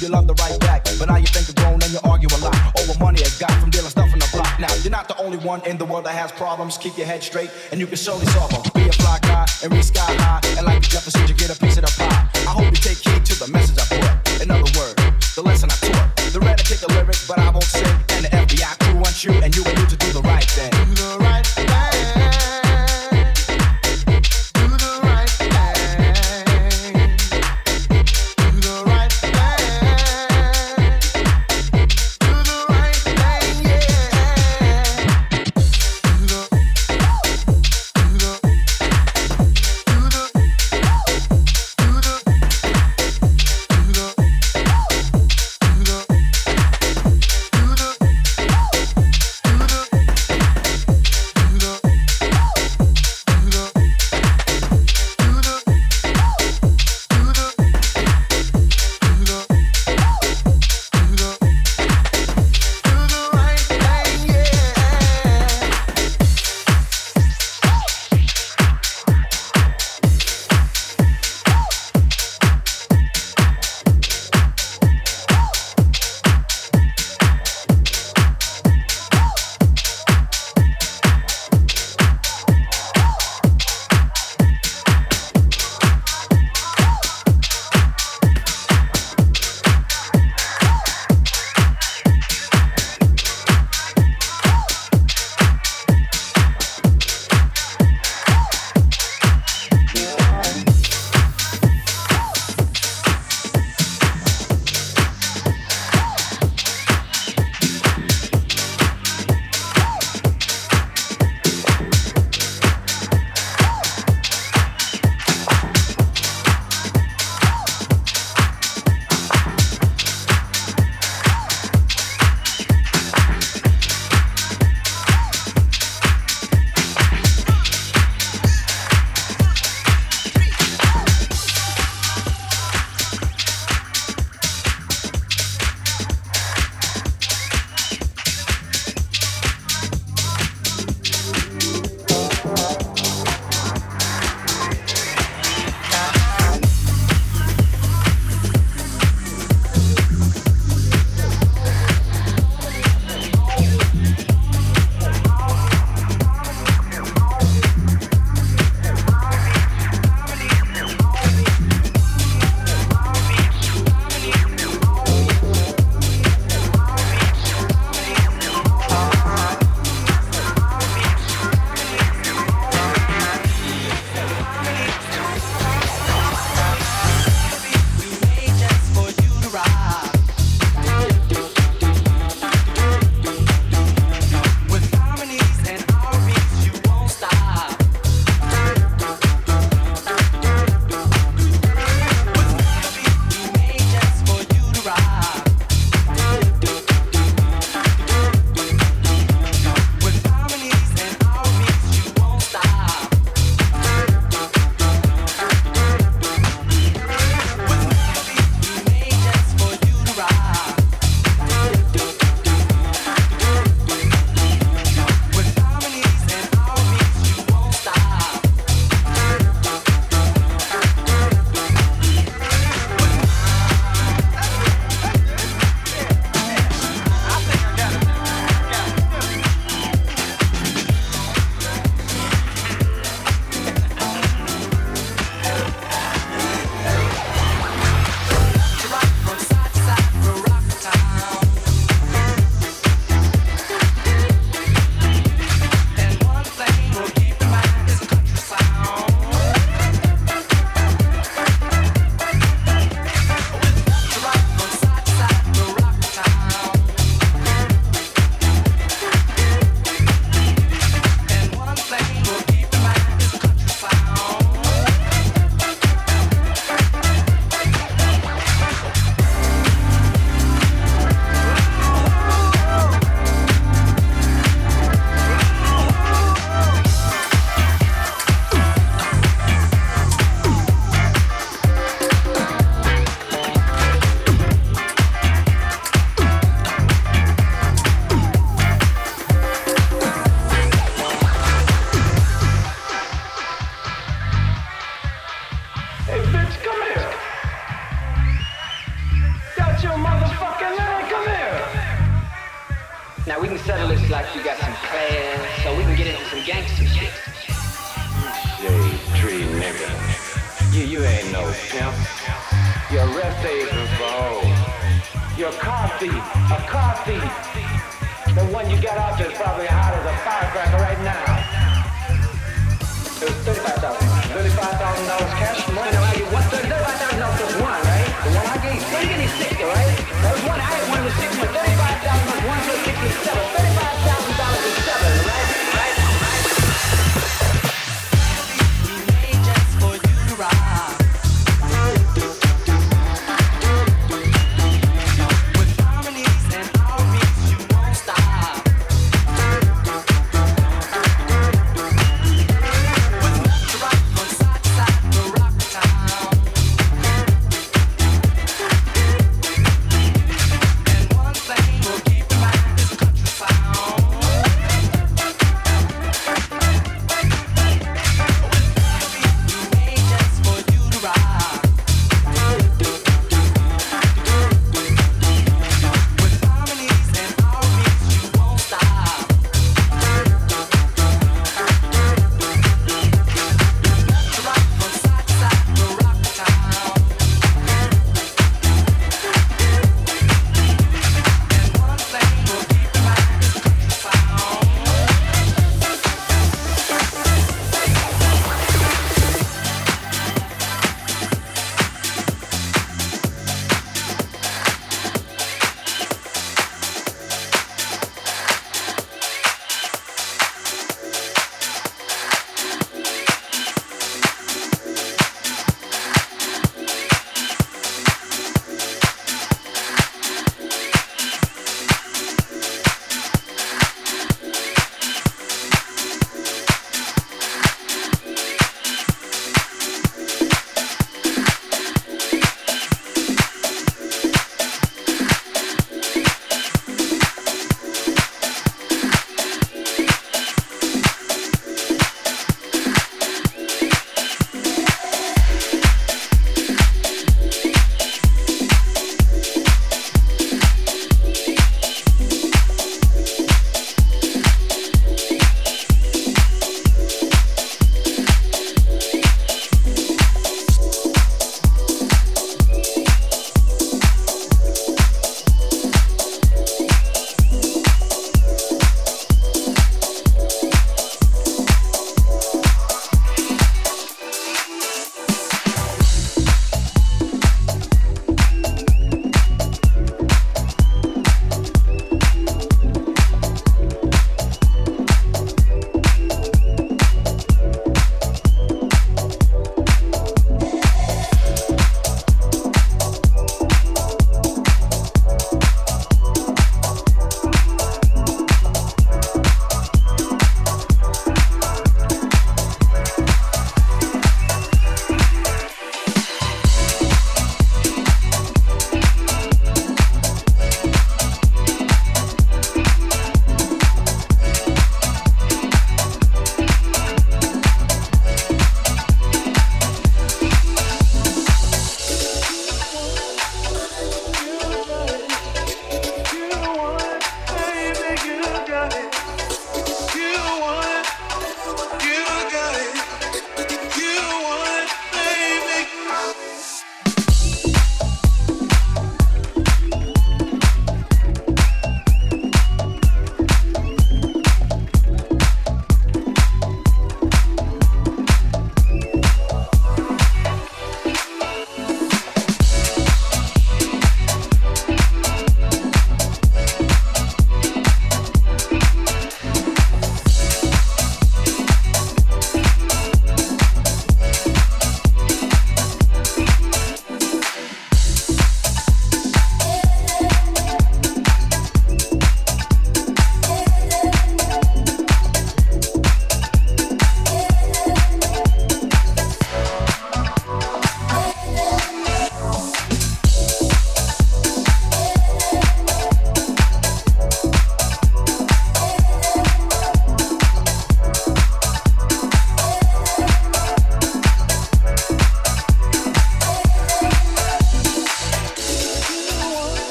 you love the right back. But now you think you're grown and you argue a lot over money I got from dealing stuff on the block. Now, you're not the only one in the world that has problems. Keep your head straight and you can surely solve them. Be a fly guy and reach sky high. And like the Jefferson, you get a piece of the pie. I hope you take heed to the message I put. In other words, the lesson I taught. The red, I take the lyric, but I won't sing. And the FBI crew wants you and you will you to do the right